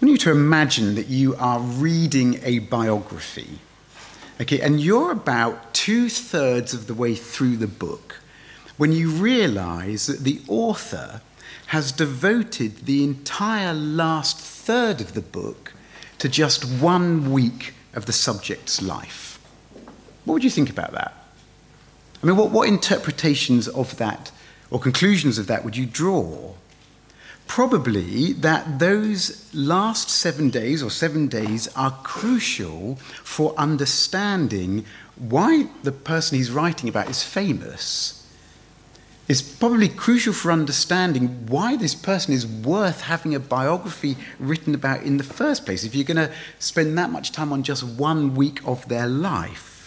I want you to imagine that you are reading a biography. Okay, and you're about two thirds of the way through the book when you realize that the author has devoted the entire last third of the book to just one week of the subject's life. What would you think about that? I mean, what, what interpretations of that or conclusions of that would you draw? Probably that those last seven days or seven days are crucial for understanding why the person he's writing about is famous. It's probably crucial for understanding why this person is worth having a biography written about in the first place, if you're going to spend that much time on just one week of their life.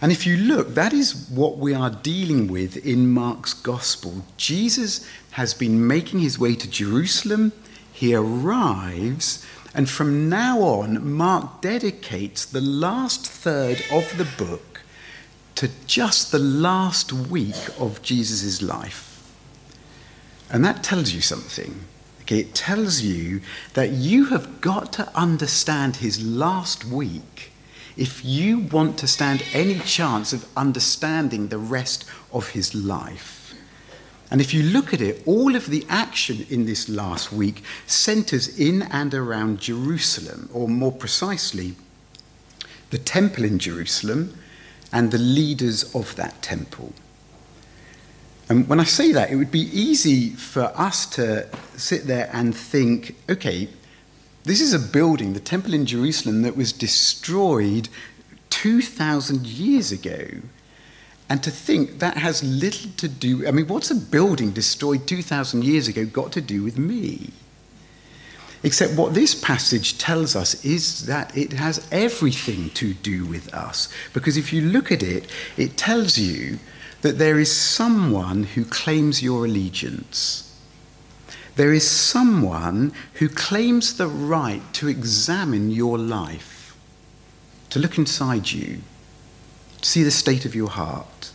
And if you look, that is what we are dealing with in Mark's gospel. Jesus has been making his way to Jerusalem. He arrives, and from now on, Mark dedicates the last third of the book to just the last week of Jesus' life. And that tells you something. Okay, it tells you that you have got to understand his last week if you want to stand any chance of understanding the rest of his life. And if you look at it, all of the action in this last week centers in and around Jerusalem, or more precisely, the temple in Jerusalem and the leaders of that temple. And when I say that, it would be easy for us to sit there and think, okay, this is a building, the temple in Jerusalem, that was destroyed 2,000 years ago. And to think that has little to do, I mean, what's a building destroyed 2,000 years ago got to do with me? Except what this passage tells us is that it has everything to do with us. Because if you look at it, it tells you that there is someone who claims your allegiance. There is someone who claims the right to examine your life, to look inside you, to see the state of your heart.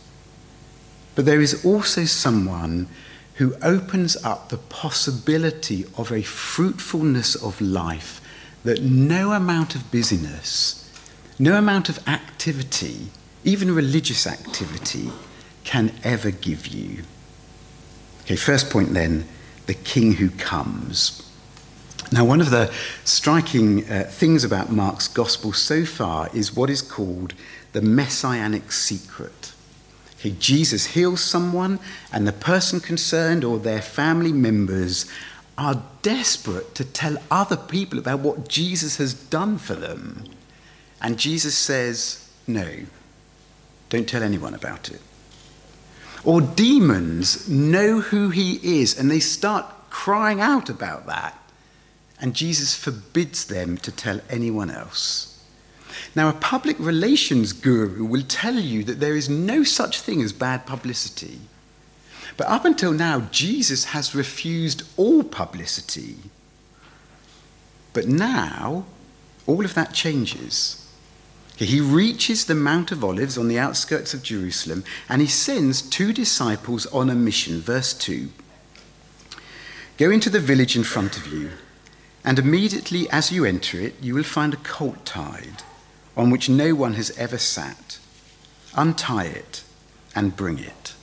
But there is also someone who opens up the possibility of a fruitfulness of life that no amount of busyness, no amount of activity, even religious activity, can ever give you. Okay, first point then the king who comes. Now, one of the striking uh, things about Mark's gospel so far is what is called the messianic secret. Okay, Jesus heals someone, and the person concerned or their family members are desperate to tell other people about what Jesus has done for them. And Jesus says, No, don't tell anyone about it. Or demons know who he is and they start crying out about that. And Jesus forbids them to tell anyone else. Now, a public relations guru will tell you that there is no such thing as bad publicity. But up until now, Jesus has refused all publicity. But now, all of that changes. He reaches the Mount of Olives on the outskirts of Jerusalem and he sends two disciples on a mission. Verse 2 Go into the village in front of you, and immediately as you enter it, you will find a colt tied on which no one has ever sat. Untie it and bring it.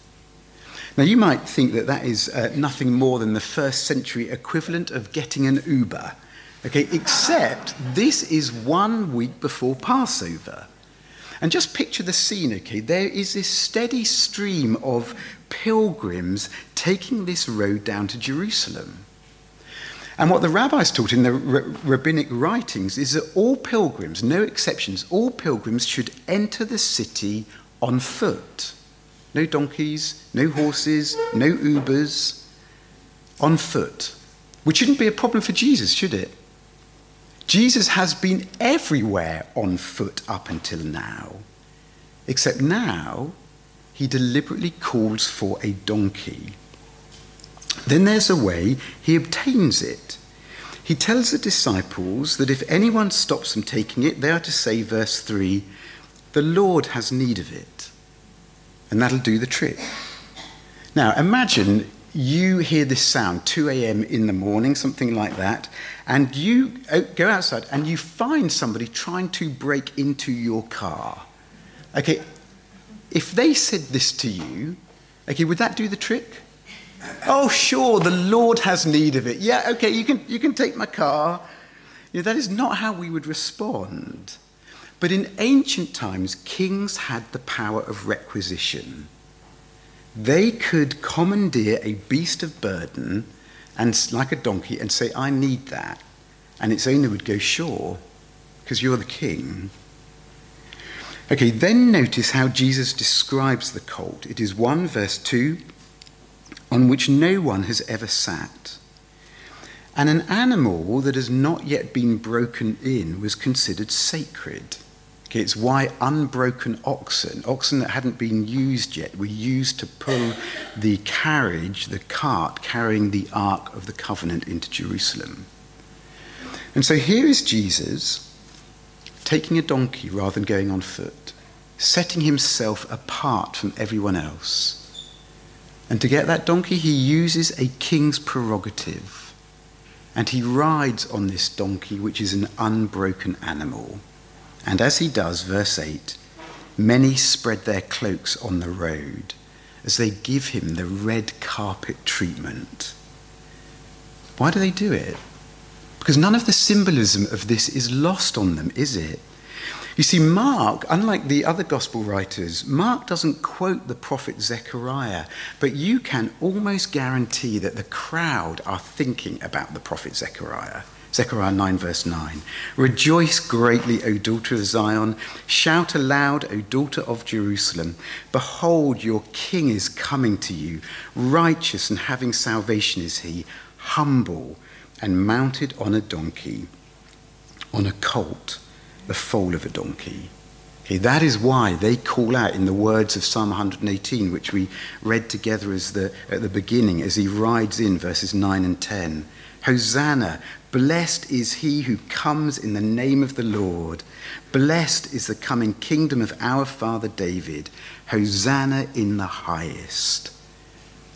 Now, you might think that that is uh, nothing more than the first century equivalent of getting an Uber Okay, except this is one week before Passover. And just picture the scene, okay? There is this steady stream of pilgrims taking this road down to Jerusalem. And what the rabbis taught in the rabbinic writings is that all pilgrims, no exceptions, all pilgrims should enter the city on foot. No donkeys, no horses, no Ubers, on foot. Which shouldn't be a problem for Jesus, should it? Jesus has been everywhere on foot up until now, except now he deliberately calls for a donkey. Then there's a way he obtains it. He tells the disciples that if anyone stops them taking it, they are to say, verse 3, the Lord has need of it. And that'll do the trick. Now, imagine you hear this sound, 2 a.m. in the morning, something like that, and you uh, go outside and you find somebody trying to break into your car. Okay, if they said this to you, okay, would that do the trick? Oh, sure, the Lord has need of it. Yeah, okay, you can, you can take my car. You know, that is not how we would respond. But in ancient times, kings had the power of requisition. They could commandeer a beast of burden and like a donkey and say, I need that. And its owner would go, Sure, because you're the king. Okay, then notice how Jesus describes the colt. It is 1 verse 2 on which no one has ever sat. And an animal that has not yet been broken in was considered sacred. Okay, it's why unbroken oxen, oxen that hadn't been used yet, were used to pull the carriage, the cart carrying the Ark of the Covenant into Jerusalem. And so here is Jesus taking a donkey rather than going on foot, setting himself apart from everyone else. And to get that donkey, he uses a king's prerogative. And he rides on this donkey, which is an unbroken animal. And as he does, verse 8, many spread their cloaks on the road as they give him the red carpet treatment. Why do they do it? Because none of the symbolism of this is lost on them, is it? You see, Mark, unlike the other gospel writers, Mark doesn't quote the prophet Zechariah, but you can almost guarantee that the crowd are thinking about the prophet Zechariah. Zechariah 9, verse 9. Rejoice greatly, O daughter of Zion. Shout aloud, O daughter of Jerusalem. Behold, your king is coming to you. Righteous and having salvation is he, humble and mounted on a donkey, on a colt, the foal of a donkey. Okay, that is why they call out in the words of Psalm 118, which we read together the, at the beginning as he rides in verses 9 and 10. Hosanna, Blessed is he who comes in the name of the Lord. Blessed is the coming kingdom of our father David. Hosanna in the highest.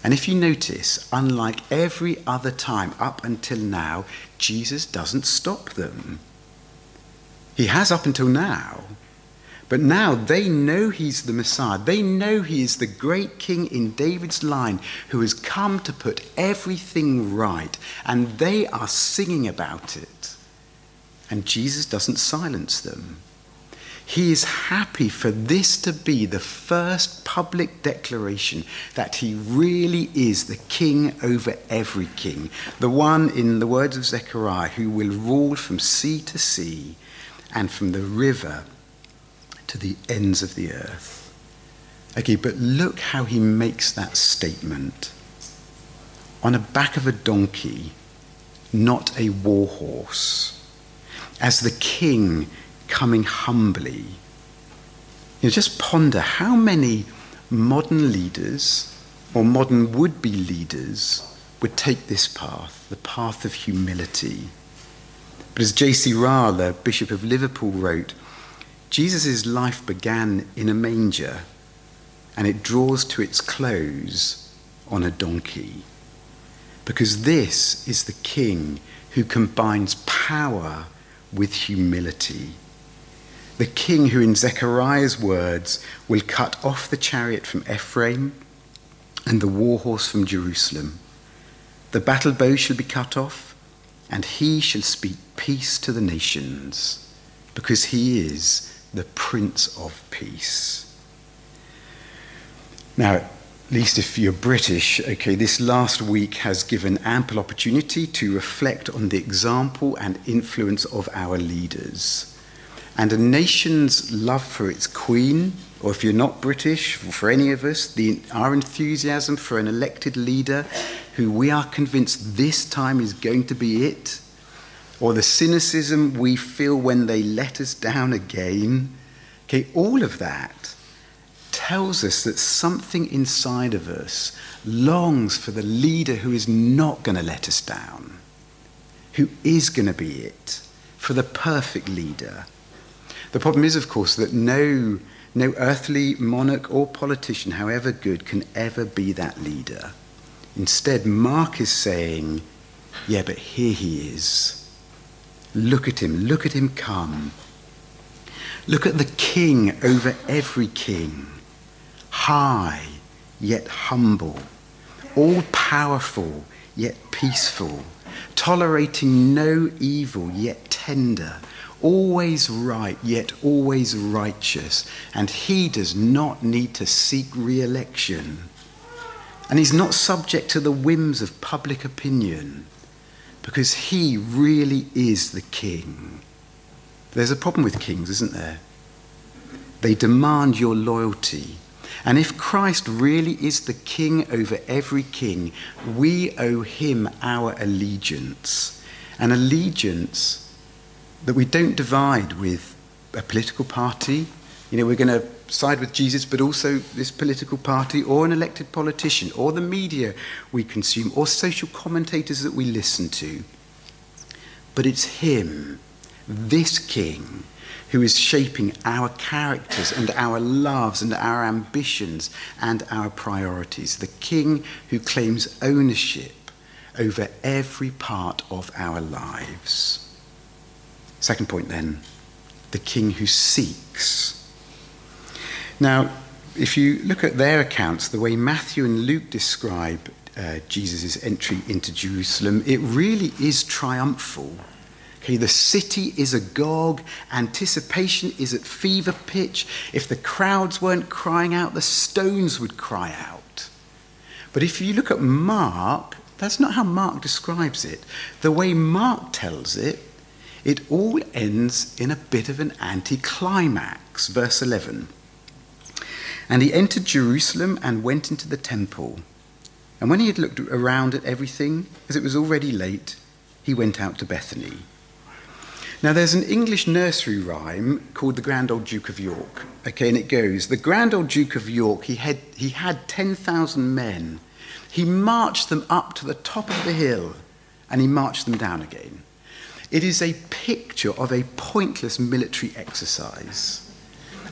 And if you notice, unlike every other time up until now, Jesus doesn't stop them. He has up until now. But now they know he's the Messiah. They know he is the great king in David's line who has come to put everything right. And they are singing about it. And Jesus doesn't silence them. He is happy for this to be the first public declaration that he really is the king over every king, the one, in the words of Zechariah, who will rule from sea to sea and from the river to the ends of the earth. Okay, but look how he makes that statement. On the back of a donkey, not a war horse, as the king coming humbly. You know, just ponder how many modern leaders or modern would be leaders would take this path, the path of humility. But as J.C. Ryle, the Bishop of Liverpool, wrote, Jesus' life began in a manger and it draws to its close on a donkey. Because this is the king who combines power with humility. The king who, in Zechariah's words, will cut off the chariot from Ephraim and the war horse from Jerusalem. The battle bow shall be cut off, and he shall speak peace to the nations, because he is the Prince of Peace. Now, at least if you're British, okay, this last week has given ample opportunity to reflect on the example and influence of our leaders. And a nation's love for its queen, or if you're not British, for any of us, the, our enthusiasm for an elected leader who we are convinced this time is going to be it, or the cynicism we feel when they let us down again, okay, all of that tells us that something inside of us longs for the leader who is not going to let us down, who is going to be it, for the perfect leader. The problem is, of course, that no, no earthly monarch or politician, however good, can ever be that leader. Instead, Mark is saying, Yeah, but here he is. Look at him, look at him come. Look at the king over every king, high yet humble, all powerful yet peaceful, tolerating no evil yet tender, always right yet always righteous, and he does not need to seek re election. And he's not subject to the whims of public opinion because he really is the king. There's a problem with kings, isn't there? They demand your loyalty. And if Christ really is the king over every king, we owe him our allegiance. An allegiance that we don't divide with a political party. You know, we're going to side with Jesus, but also this political party or an elected politician or the media we consume or social commentators that we listen to. But it's Him, this King, who is shaping our characters and our loves and our ambitions and our priorities. The King who claims ownership over every part of our lives. Second point then, the King who seeks. Now, if you look at their accounts, the way Matthew and Luke describe uh, Jesus' entry into Jerusalem, it really is triumphal. Okay, the city is agog, anticipation is at fever pitch. If the crowds weren't crying out, the stones would cry out. But if you look at Mark, that's not how Mark describes it. The way Mark tells it, it all ends in a bit of an anticlimax. Verse 11. And he entered Jerusalem and went into the temple. And when he had looked around at everything, as it was already late, he went out to Bethany. Now, there's an English nursery rhyme called The Grand Old Duke of York. Okay, and it goes The Grand Old Duke of York, he had, he had 10,000 men. He marched them up to the top of the hill and he marched them down again. It is a picture of a pointless military exercise.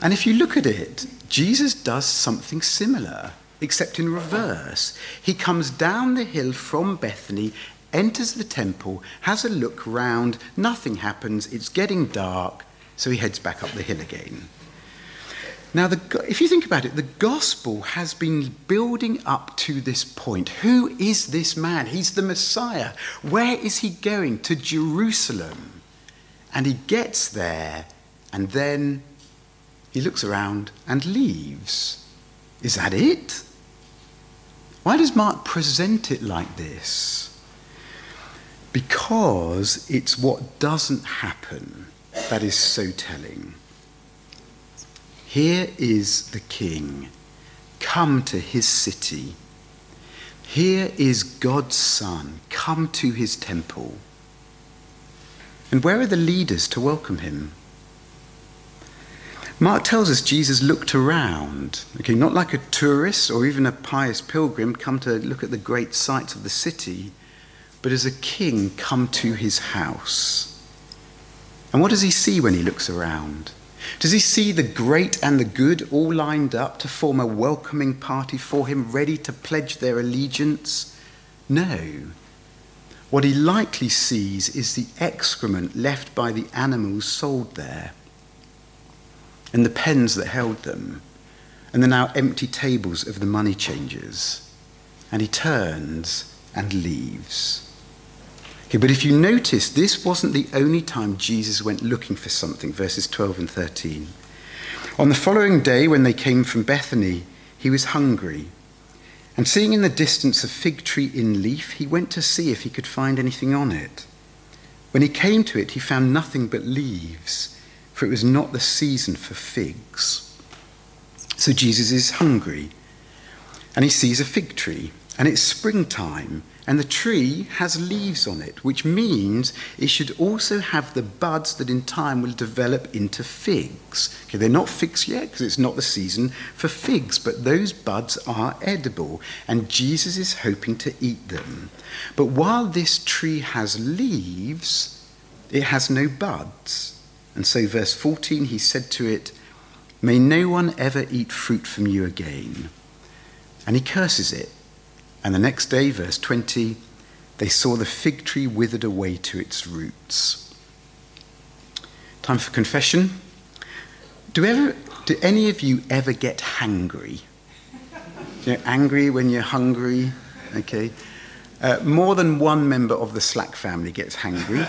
And if you look at it, Jesus does something similar, except in reverse. He comes down the hill from Bethany, enters the temple, has a look round, nothing happens, it's getting dark, so he heads back up the hill again. Now, the, if you think about it, the gospel has been building up to this point. Who is this man? He's the Messiah. Where is he going? To Jerusalem. And he gets there, and then he looks around and leaves. Is that it? Why does Mark present it like this? Because it's what doesn't happen that is so telling. Here is the king, come to his city. Here is God's son, come to his temple. And where are the leaders to welcome him? Mark tells us Jesus looked around, okay, not like a tourist or even a pious pilgrim come to look at the great sights of the city, but as a king come to his house. And what does he see when he looks around? Does he see the great and the good all lined up to form a welcoming party for him, ready to pledge their allegiance? No. What he likely sees is the excrement left by the animals sold there and the pens that held them, and the now empty tables of the money changers. And he turns and leaves. Okay, but if you notice, this wasn't the only time Jesus went looking for something, verses 12 and 13. On the following day, when they came from Bethany, he was hungry. And seeing in the distance a fig tree in leaf, he went to see if he could find anything on it. When he came to it, he found nothing but leaves for it was not the season for figs. So Jesus is hungry, and he sees a fig tree, and it's springtime, and the tree has leaves on it, which means it should also have the buds that in time will develop into figs. Okay, they're not figs yet because it's not the season for figs, but those buds are edible, and Jesus is hoping to eat them. But while this tree has leaves, it has no buds. And so, verse 14, he said to it, May no one ever eat fruit from you again. And he curses it. And the next day, verse 20, they saw the fig tree withered away to its roots. Time for confession. Do, ever, do any of you ever get hangry? You know, angry when you're hungry? Okay. Uh, more than one member of the Slack family gets hangry.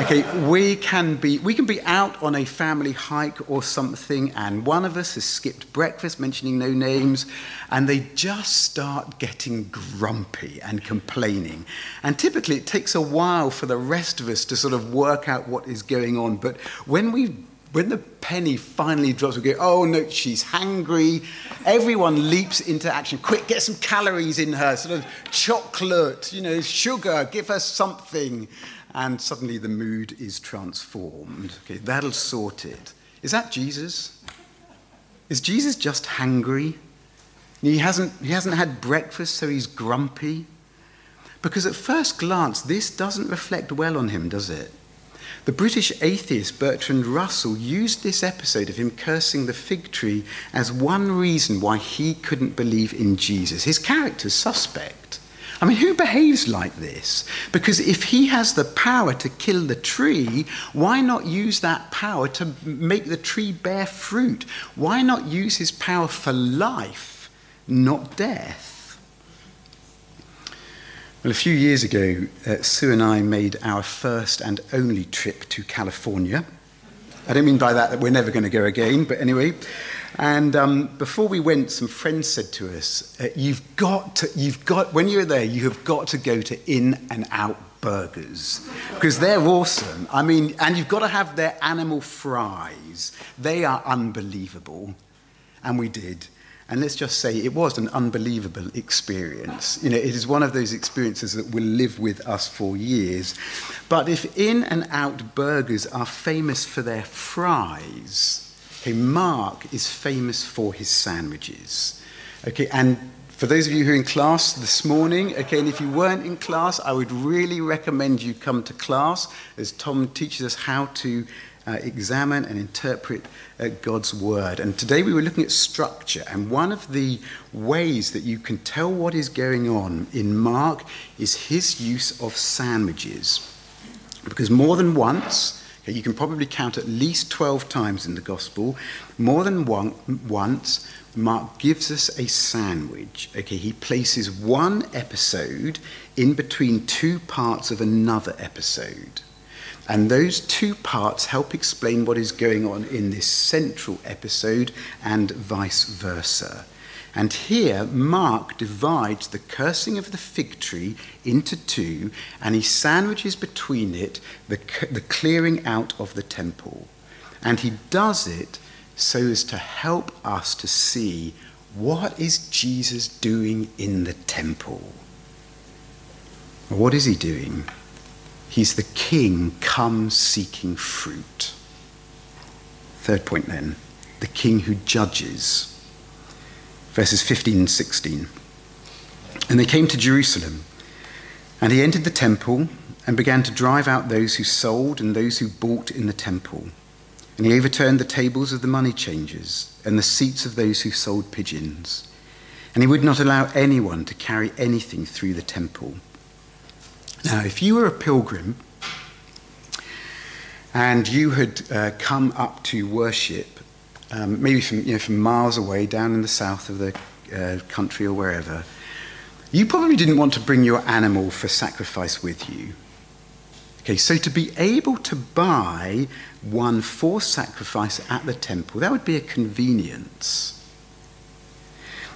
Okay, we can be we can be out on a family hike or something, and one of us has skipped breakfast, mentioning no names, and they just start getting grumpy and complaining. And typically, it takes a while for the rest of us to sort of work out what is going on. But when we when the penny finally drops, we go, oh no, she's hangry. Everyone leaps into action. Quick, get some calories in her, sort of chocolate, you know, sugar, give her something. And suddenly the mood is transformed. Okay, that'll sort it. Is that Jesus? Is Jesus just hangry? He hasn't, he hasn't had breakfast, so he's grumpy? Because at first glance, this doesn't reflect well on him, does it? The British atheist Bertrand Russell used this episode of him cursing the fig tree as one reason why he couldn't believe in Jesus. His character's suspect. I mean, who behaves like this? Because if he has the power to kill the tree, why not use that power to make the tree bear fruit? Why not use his power for life, not death? Well, a few years ago, uh, Sue and I made our first and only trip to California. I don't mean by that that we're never going to go again, but anyway. And um, before we went, some friends said to us, uh, "You've got to, you've got, when you're there, you have got to go to In and Out Burgers because they're awesome. I mean, and you've got to have their animal fries. They are unbelievable." And we did. And let's just say it was an unbelievable experience. You know, it is one of those experiences that will live with us for years. But if In and Out burgers are famous for their fries, okay, Mark is famous for his sandwiches. Okay, and for those of you who are in class this morning, okay, and if you weren't in class, I would really recommend you come to class as Tom teaches us how to uh, examine and interpret uh, God's word. And today we were looking at structure, and one of the ways that you can tell what is going on in Mark is his use of sandwiches. Because more than once, okay, you can probably count at least 12 times in the gospel, more than one, once, Mark gives us a sandwich. Okay, he places one episode in between two parts of another episode. And those two parts help explain what is going on in this central episode and vice versa. And here, Mark divides the cursing of the fig tree into two, and he sandwiches between it the, the clearing out of the temple. And he does it so as to help us to see what is Jesus doing in the temple. What is he doing? He's the king come seeking fruit. Third point then the king who judges. Verses 15 and 16. And they came to Jerusalem, and he entered the temple and began to drive out those who sold and those who bought in the temple. And he overturned the tables of the money changers and the seats of those who sold pigeons. And he would not allow anyone to carry anything through the temple. Now, if you were a pilgrim and you had uh, come up to worship, um, maybe from, you know, from miles away down in the south of the uh, country or wherever, you probably didn't want to bring your animal for sacrifice with you. Okay, so to be able to buy one for sacrifice at the temple, that would be a convenience.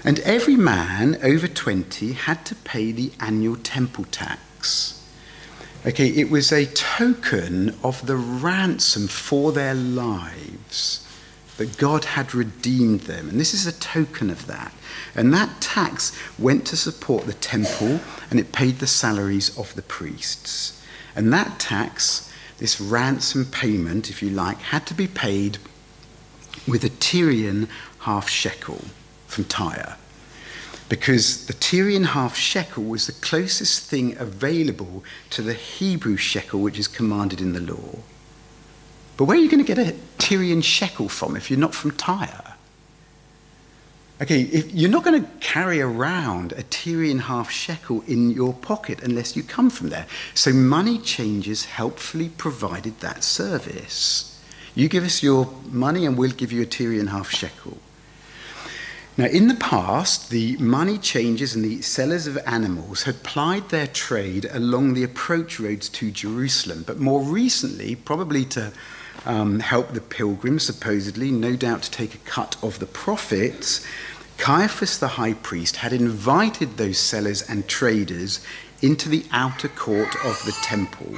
And every man over 20 had to pay the annual temple tax. Okay, it was a token of the ransom for their lives that God had redeemed them. And this is a token of that. And that tax went to support the temple and it paid the salaries of the priests. And that tax, this ransom payment, if you like, had to be paid with a Tyrian half shekel from Tyre because the Tyrian half shekel was the closest thing available to the Hebrew shekel which is commanded in the law. But where are you going to get a Tyrian shekel from if you're not from Tyre? Okay, if you're not going to carry around a Tyrian half shekel in your pocket unless you come from there. So money changers helpfully provided that service. You give us your money and we'll give you a Tyrian half shekel. Now, in the past, the money changers and the sellers of animals had plied their trade along the approach roads to Jerusalem, but more recently, probably to um, help the pilgrims, supposedly, no doubt to take a cut of the profits, Caiaphas the high priest had invited those sellers and traders into the outer court of the temple.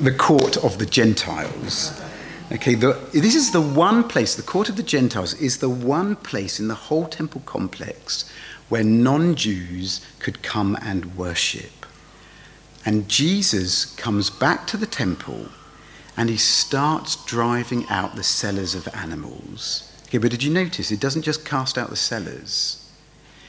The court of the Gentiles. Okay, the, this is the one place, the court of the Gentiles is the one place in the whole temple complex where non Jews could come and worship. And Jesus comes back to the temple and he starts driving out the sellers of animals. Okay, but did you notice? It doesn't just cast out the sellers.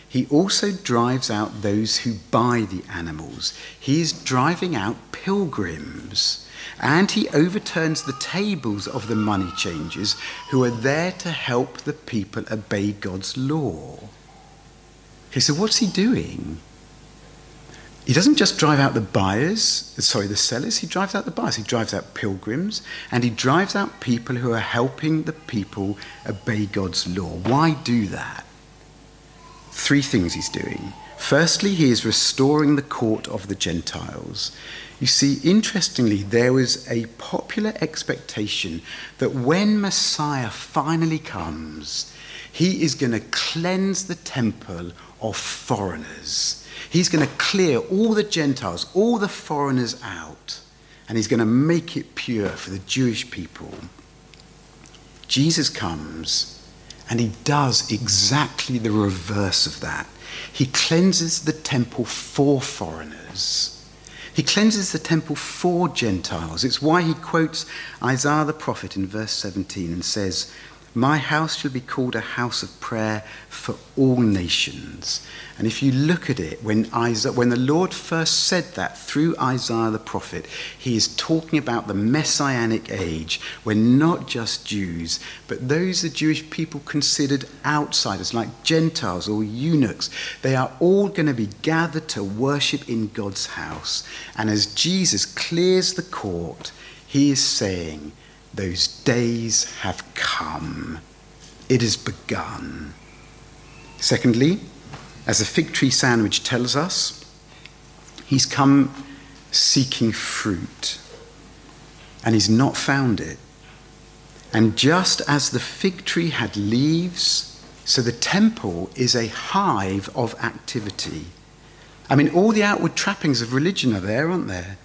He also drives out those who buy the animals. He is driving out pilgrims. And he overturns the tables of the money changers who are there to help the people obey God's law. Okay, so what's he doing? He doesn't just drive out the buyers, sorry, the sellers, he drives out the buyers. He drives out pilgrims and he drives out people who are helping the people obey God's law. Why do that? Three things he's doing. Firstly, he is restoring the court of the Gentiles. You see, interestingly, there was a popular expectation that when Messiah finally comes, he is going to cleanse the temple of foreigners He's going to clear all the Gentiles, all the foreigners out, and he's going to make it pure for the Jewish people. Jesus comes and he does exactly the reverse of that. He cleanses the temple for foreigners. He cleanses the temple for Gentiles. It's why he quotes Isaiah the prophet in verse 17 and says, my house shall be called a house of prayer for all nations. And if you look at it, when, Isaiah, when the Lord first said that through Isaiah the prophet, he is talking about the messianic age when not just Jews, but those the Jewish people considered outsiders, like Gentiles or eunuchs, they are all going to be gathered to worship in God's house. And as Jesus clears the court, he is saying, those days have come. It has begun. Secondly, as the fig tree sandwich tells us, he's come seeking fruit and he's not found it. And just as the fig tree had leaves, so the temple is a hive of activity. I mean, all the outward trappings of religion are there, aren't there?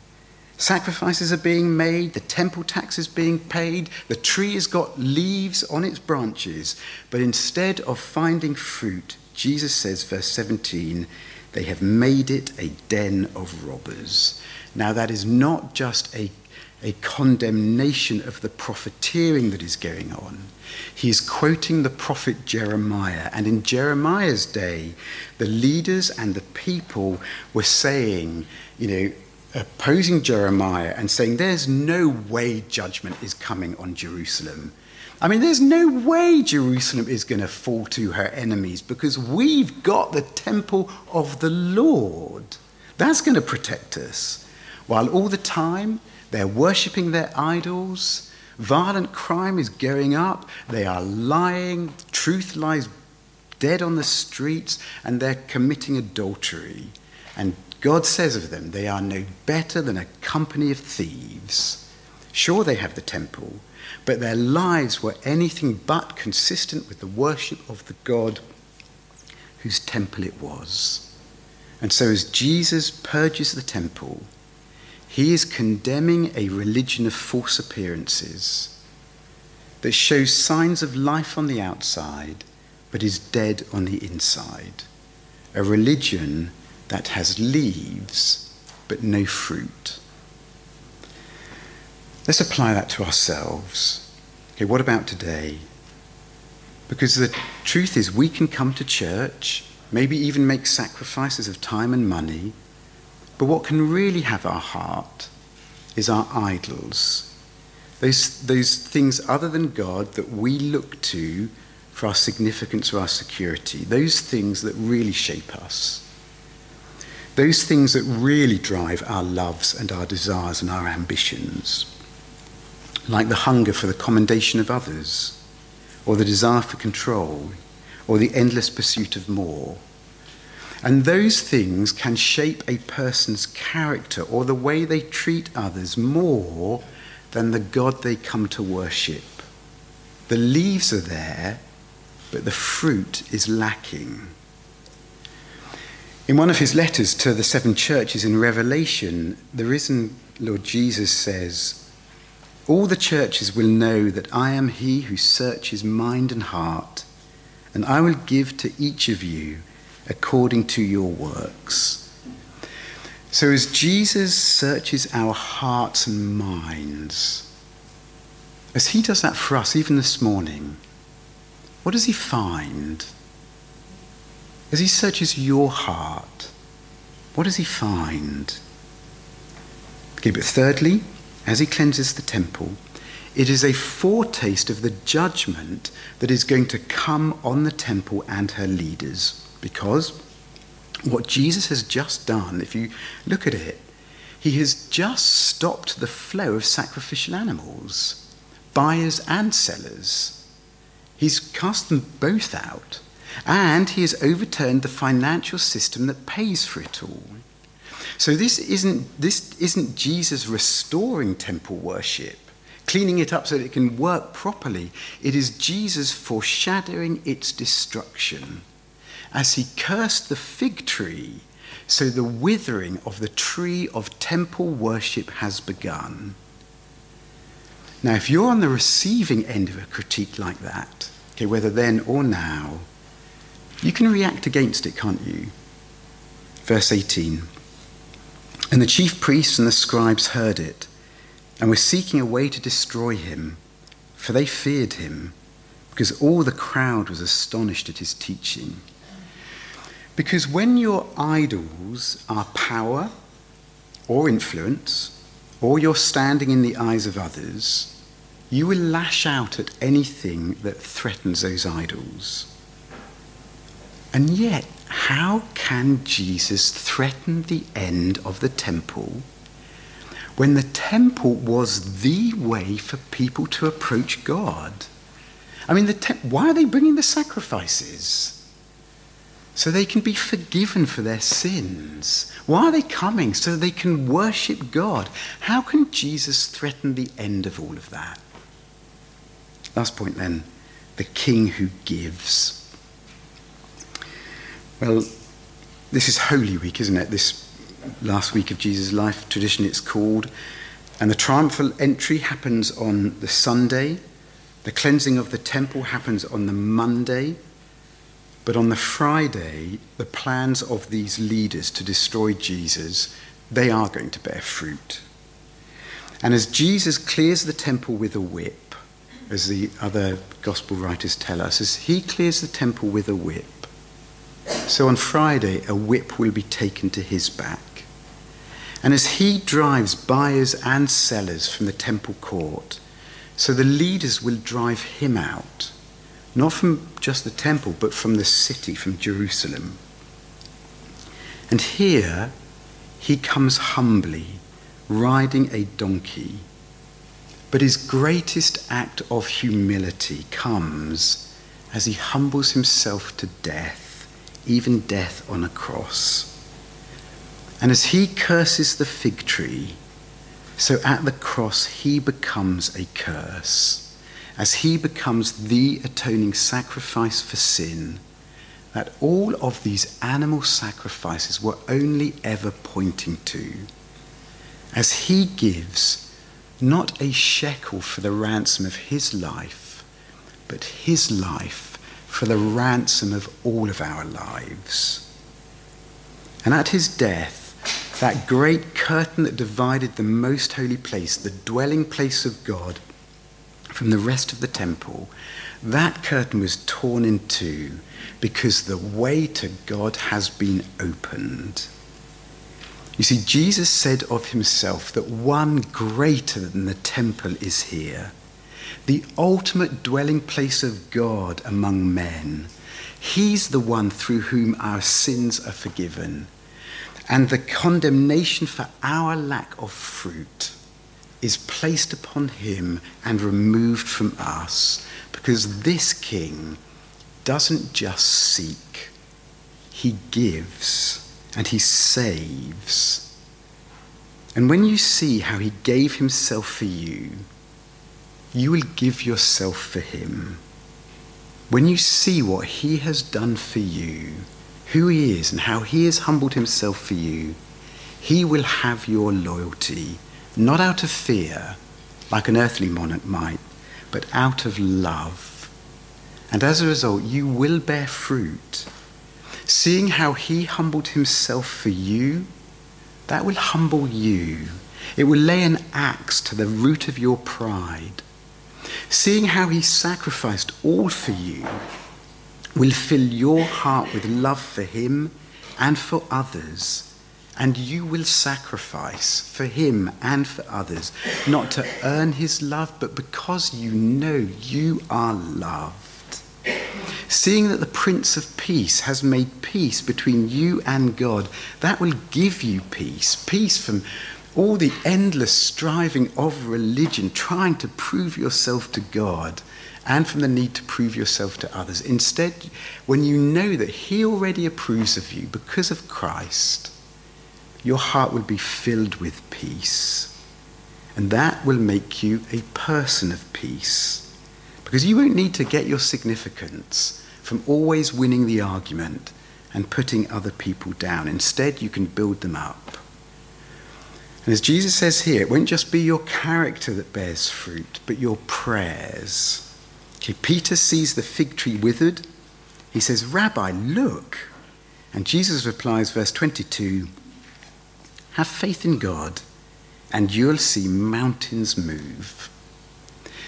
Sacrifices are being made, the temple tax is being paid, the tree has got leaves on its branches, but instead of finding fruit, Jesus says, verse 17, they have made it a den of robbers. Now, that is not just a, a condemnation of the profiteering that is going on. He is quoting the prophet Jeremiah. And in Jeremiah's day, the leaders and the people were saying, you know, opposing Jeremiah and saying, There's no way judgment is coming on Jerusalem. I mean, there's no way Jerusalem is going to fall to her enemies because we've got the temple of the Lord. That's going to protect us. While all the time they're worshipping their idols, violent crime is going up, they are lying, truth lies dead on the streets, and they're committing adultery. And God says of them, they are no better than a company of thieves. Sure, they have the temple, but their lives were anything but consistent with the worship of the God whose temple it was. And so, as Jesus purges the temple, he is condemning a religion of false appearances that shows signs of life on the outside but is dead on the inside. A religion that has leaves but no fruit. Let's apply that to ourselves. Okay, what about today? Because the truth is, we can come to church, maybe even make sacrifices of time and money, but what can really have our heart is our idols. those, those things other than God that we look to for our significance or our security, those things that really shape us, those things that really drive our loves and our desires and our ambitions, like the hunger for the commendation of others, or the desire for control, or the endless pursuit of more. And those things can shape a person's character or the way they treat others more than the God they come to worship. The leaves are there, but the fruit is lacking. In one of his letters to the seven churches in Revelation, the risen Lord Jesus says, All the churches will know that I am he who searches mind and heart, and I will give to each of you according to your works. So, as Jesus searches our hearts and minds, as he does that for us even this morning, what does he find? As he searches your heart, what does he find? Okay, but thirdly, as he cleanses the temple, it is a foretaste of the judgment that is going to come on the temple and her leaders. Because what Jesus has just done, if you look at it, he has just stopped the flow of sacrificial animals, buyers and sellers. He's cast them both out, and he has overturned the financial system that pays for it all. So this isn't, this isn't Jesus restoring temple worship, cleaning it up so that it can work properly. It is Jesus foreshadowing its destruction as he cursed the fig tree, so the withering of the tree of temple worship has begun. Now, if you're on the receiving end of a critique like that, okay, whether then or now, you can react against it, can't you? Verse 18 And the chief priests and the scribes heard it, and were seeking a way to destroy him, for they feared him, because all the crowd was astonished at his teaching. Because when your idols are power or influence, or your standing in the eyes of others, you will lash out at anything that threatens those idols. And yet, how can Jesus threaten the end of the temple when the temple was the way for people to approach God? I mean, te- why are they bringing the sacrifices? so they can be forgiven for their sins. Why are they coming? So they can worship God. How can Jesus threaten the end of all of that? Last point then the king who gives. Well, this is Holy Week, isn't it? This last week of Jesus' life, tradition it's called. And the triumphal entry happens on the Sunday. The cleansing of the temple happens on the Monday. But on the Friday, the plans of these leaders to destroy Jesus, they are going to bear fruit. And as Jesus clears the temple with a whip, as the other gospel writers tell us, as he clears the temple with a whip, so on Friday, a whip will be taken to his back. And as he drives buyers and sellers from the temple court, so the leaders will drive him out not from just the temple, but from the city, from Jerusalem. And here he comes humbly, riding a donkey. But his greatest act of humility comes as he humbles himself to death, even death on a cross. And as he curses the fig tree, so at the cross he becomes a curse as he becomes the atoning sacrifice for sin, that all of these animal sacrifices were only ever pointing to. As he gives not a shekel for the ransom of his life, but his life for the ransom of all of our lives. And at his death, that great curtain that divided the most holy place, the dwelling place of God, from the rest of the temple, that curtain was torn in two because the way to God has been opened. You see, Jesus said of himself that one greater than the temple is here, the ultimate dwelling place of God among men. He's the one through whom our sins are forgiven. And the condemnation for our lack of fruit is placed upon him and removed from us because this king doesn't just seek, he gives and he saves. And when you see how he gave himself for you, you will give yourself for him. When you see what he has done for you, who he is, and how he has humbled himself for you, he will have your loyalty, not out of fear, like an earthly monarch might, but out of love. And as a result, you will bear fruit Seeing how he humbled himself for you, that will humble you. It will lay an axe to the root of your pride. Seeing how he sacrificed all for you will fill your heart with love for him and for others. And you will sacrifice for him and for others, not to earn his love, but because you know you are loved. Seeing that the Prince of Peace has made peace between you and God, that will give you peace. Peace from all the endless striving of religion, trying to prove yourself to God, and from the need to prove yourself to others. Instead, when you know that He already approves of you because of Christ, your heart will be filled with peace. And that will make you a person of peace. Because you won't need to get your significance from always winning the argument and putting other people down. Instead, you can build them up. And as Jesus says here, it won't just be your character that bears fruit, but your prayers. Okay, Peter sees the fig tree withered. He says, Rabbi, look. And Jesus replies, verse 22 Have faith in God, and you'll see mountains move.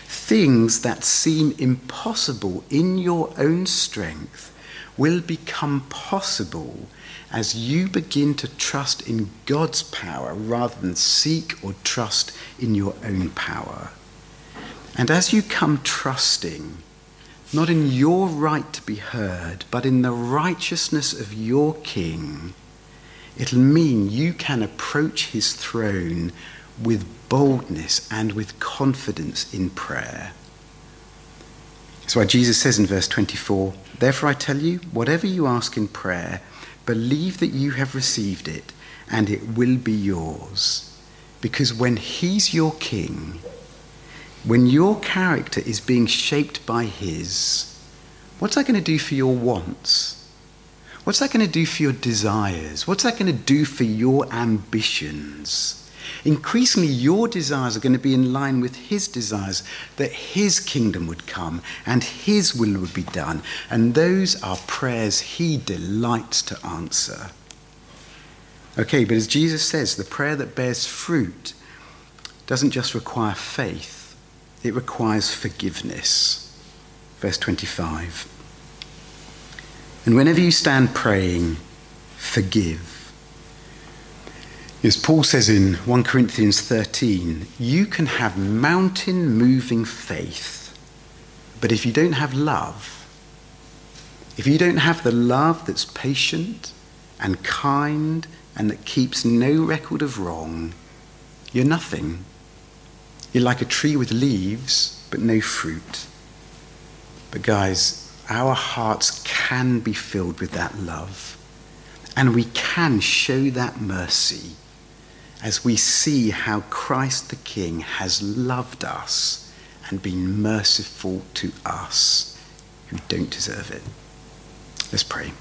Things that seem impossible in your own strength will become possible as you begin to trust in God's power rather than seek or trust in your own power. And as you come trusting, not in your right to be heard, but in the righteousness of your King, it'll mean you can approach his throne with boldness and with confidence in prayer. That's why Jesus says in verse 24, Therefore I tell you, whatever you ask in prayer, believe that you have received it, and it will be yours. Because when He's your King, when your character is being shaped by His, what's that going to do for your wants? What's that going to do for your desires? What's that going to do for your ambitions? Increasingly, your desires are going to be in line with His desires, that His kingdom would come and His will would be done. And those are prayers He delights to answer. Okay, but as Jesus says, the prayer that bears fruit doesn't just require faith, it requires forgiveness. Verse 25. And whenever you stand praying, forgive as Paul says in 1 Corinthians 13, you can have mountain moving faith, but if you don't have love, if you don't have the love that's patient and kind and that keeps no record of wrong, you're nothing. You're like a tree with leaves, but no fruit. But, guys, our hearts can be filled with that love, and we can show that mercy as we see how Christ the King has loved us and been merciful to us who don't deserve it. Let's pray.